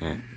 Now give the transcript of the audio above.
Yeah.